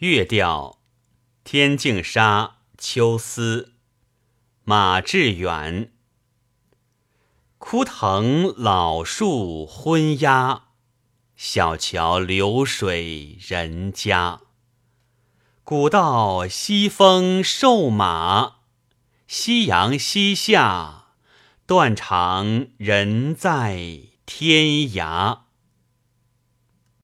月调天净沙秋思。马致远。枯藤老树昏鸦小桥流水人家。古道西风瘦马夕阳西下断肠人在天涯。